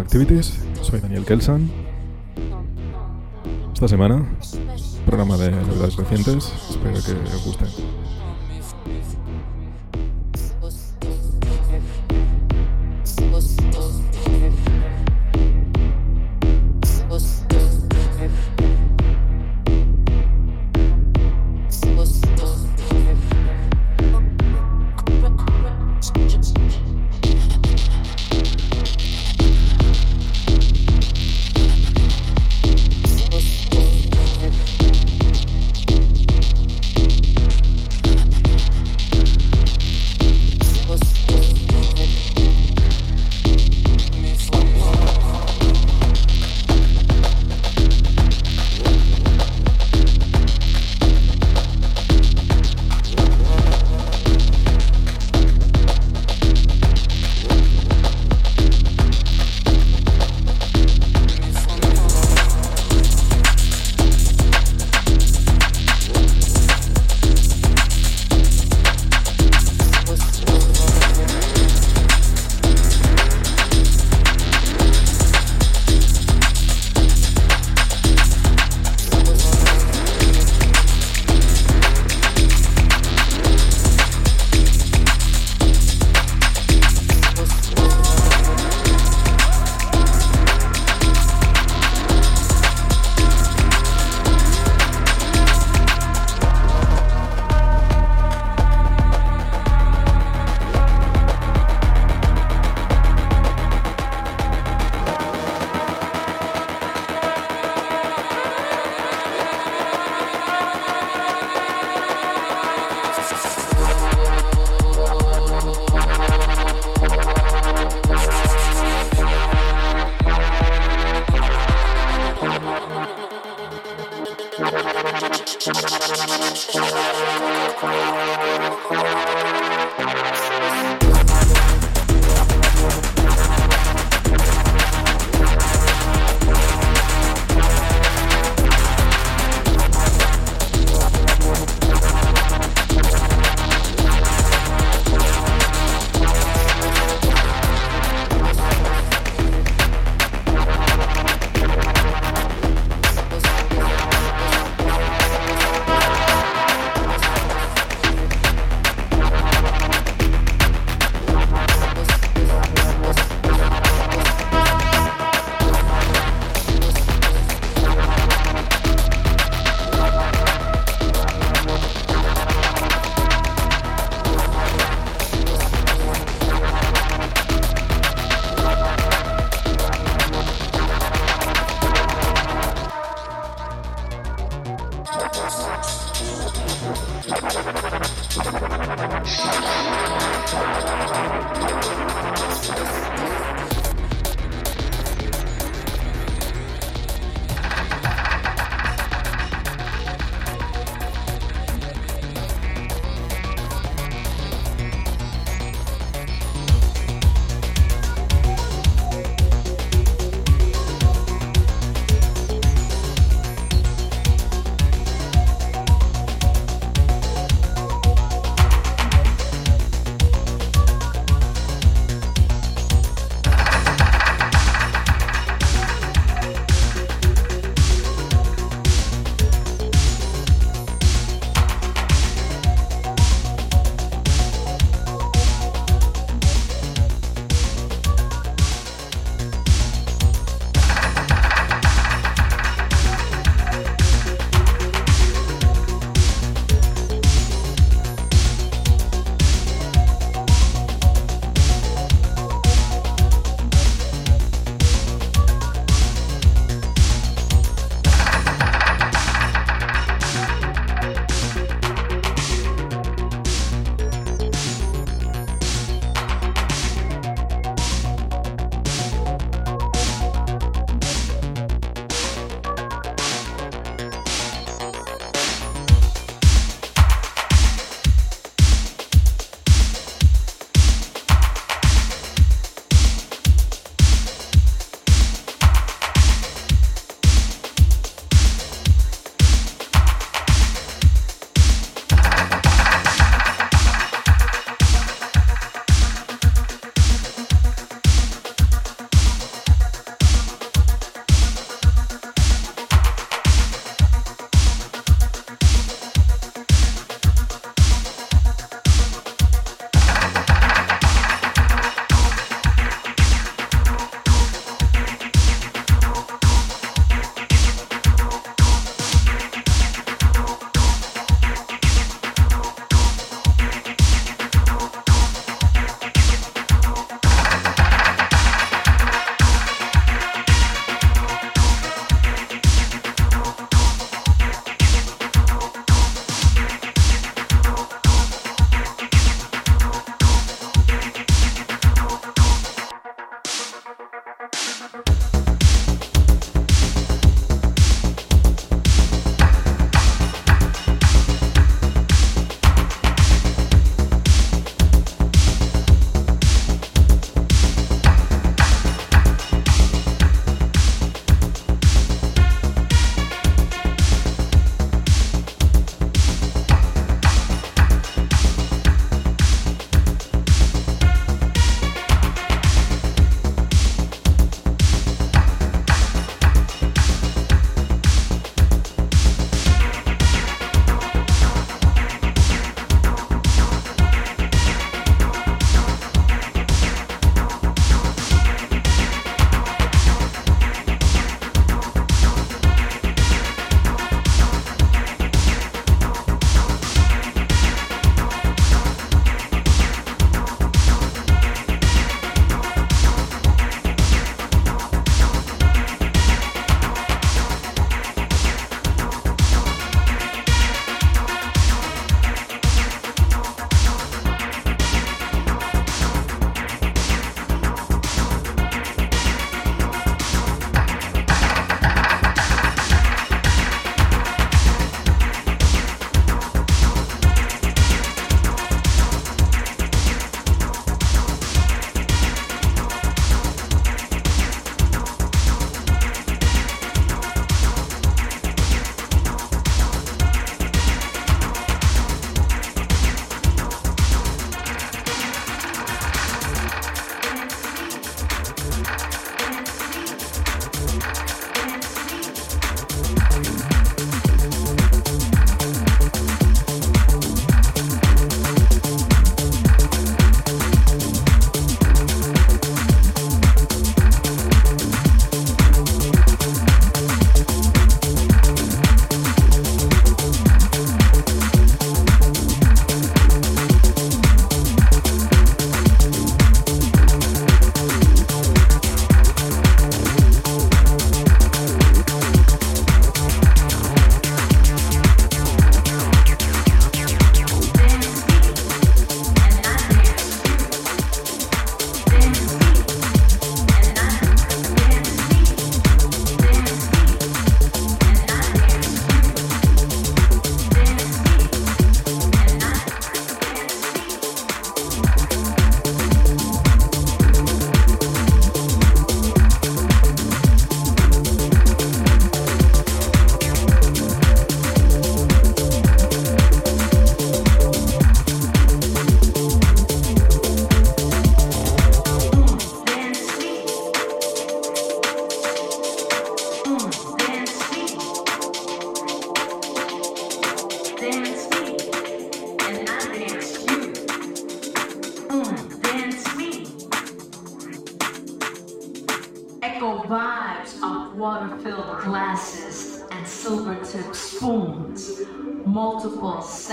Activities. Soy Daniel Kelsan. Esta semana, programa de novedades recientes. Espero que os guste. Thank you.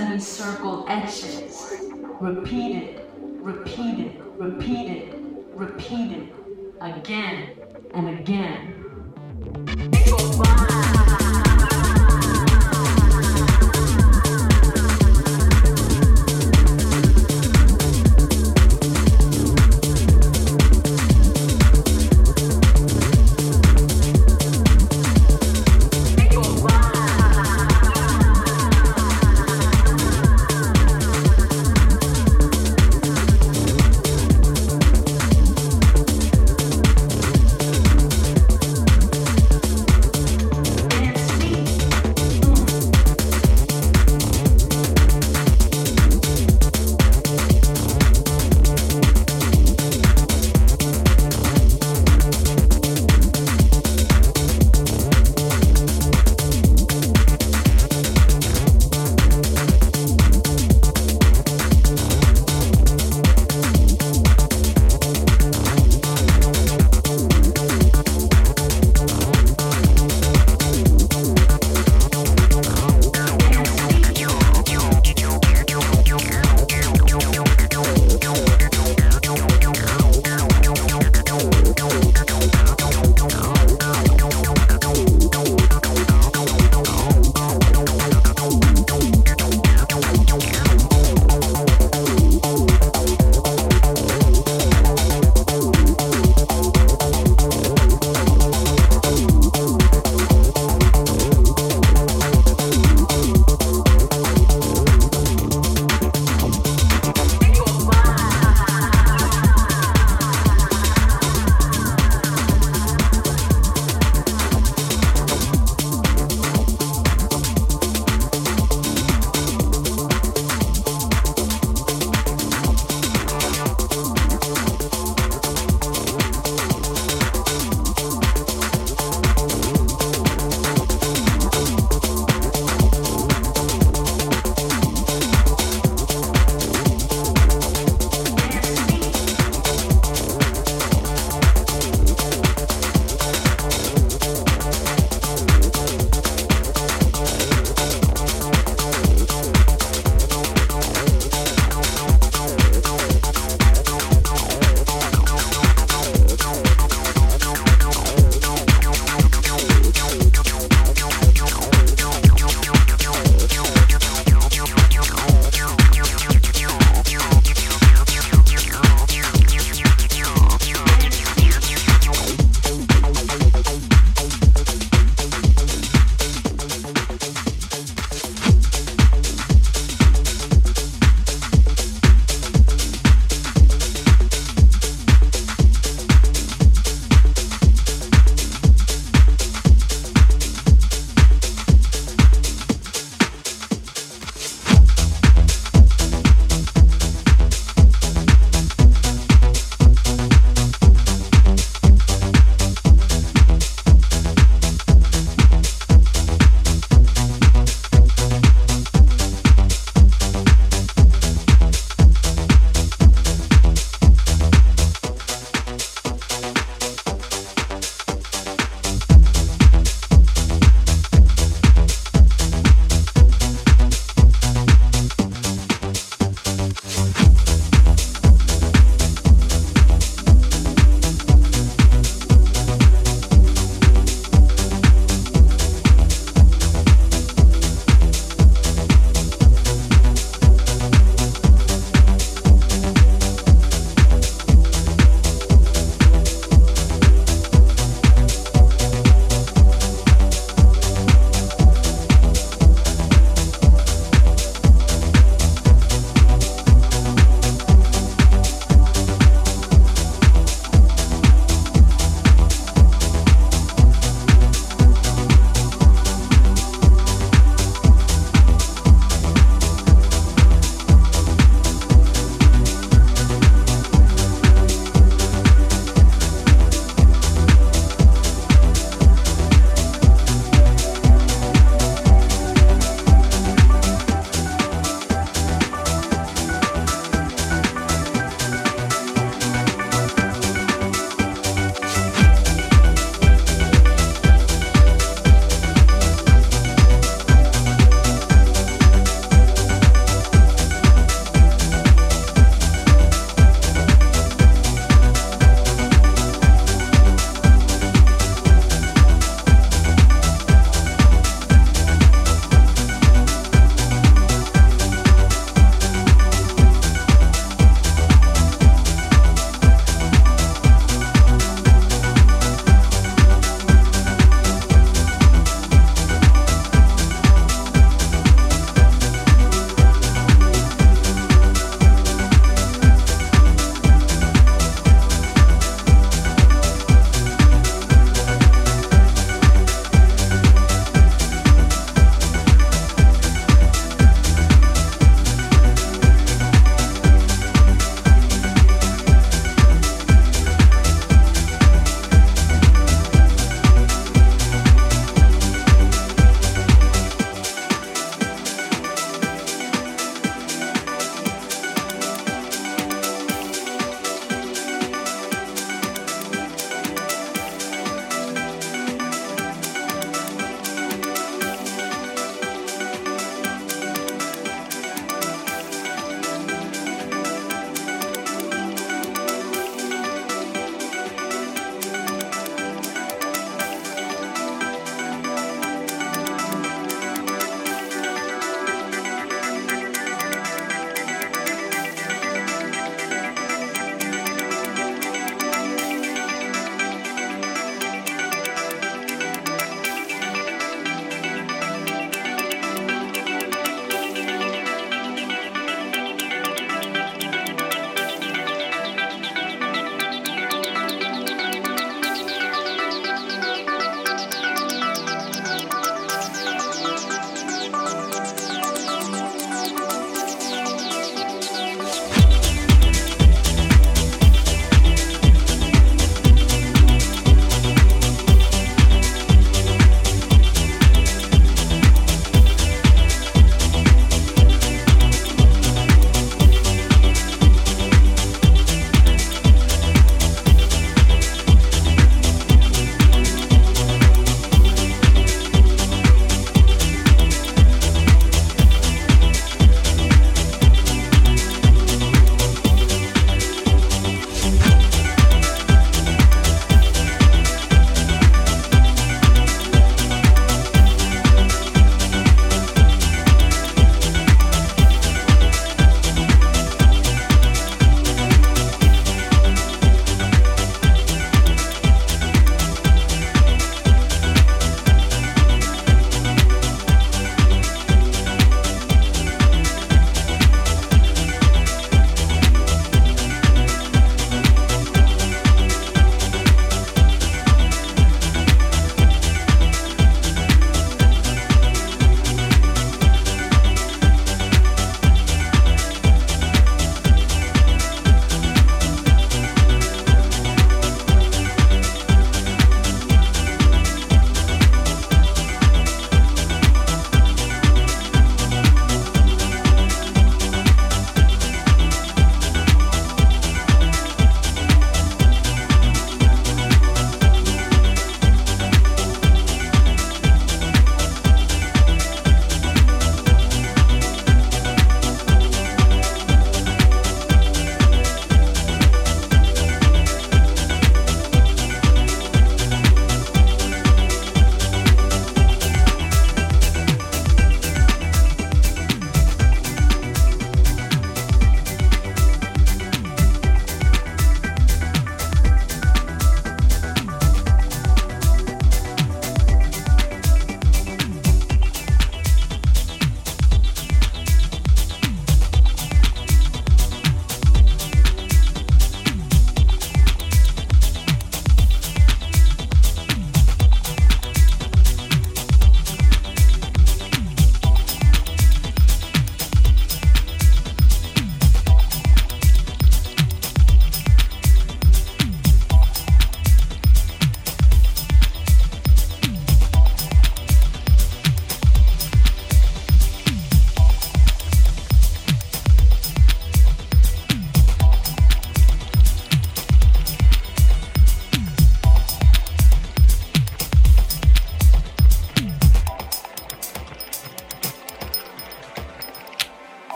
Semicircle etches, repeated, repeated, repeated, repeated, again and again.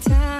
time.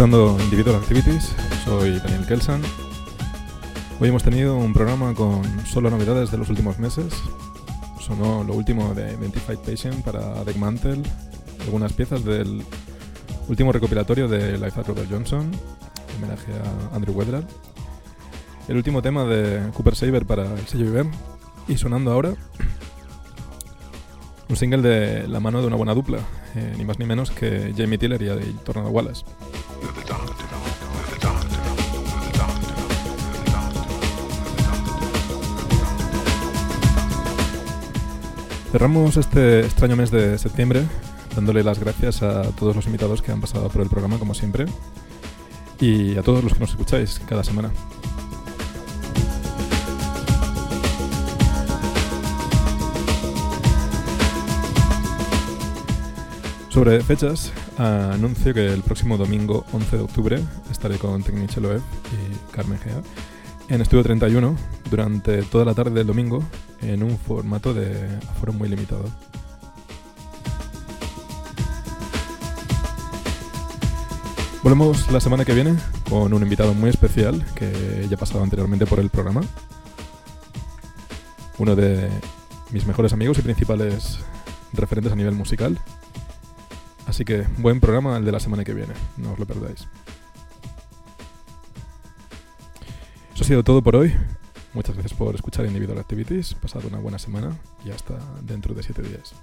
Escuchando Individual Activities, soy Daniel Kelsan. Hoy hemos tenido un programa con solo novedades de los últimos meses. Sonó lo último de Identified Patient para Deck Mantle, algunas piezas del último recopilatorio de Life at Robert Johnson, homenaje a Andrew Weatherall. El último tema de Cooper Saber para el sello IBM. Y sonando ahora, un single de la mano de una buena dupla, eh, ni más ni menos que Jamie Tiller y Tornado Wallace. Cerramos este extraño mes de septiembre dándole las gracias a todos los invitados que han pasado por el programa, como siempre, y a todos los que nos escucháis cada semana. Sobre fechas, anuncio que el próximo domingo 11 de octubre estaré con Technicheloev y Carmen Gea en Estudio 31 durante toda la tarde del domingo en un formato de aforo muy limitado. Volvemos la semana que viene con un invitado muy especial que ya ha pasado anteriormente por el programa. Uno de mis mejores amigos y principales referentes a nivel musical, Así que buen programa el de la semana que viene, no os lo perdáis. Eso ha sido todo por hoy. Muchas gracias por escuchar Individual Activities. Pasad una buena semana y hasta dentro de 7 días.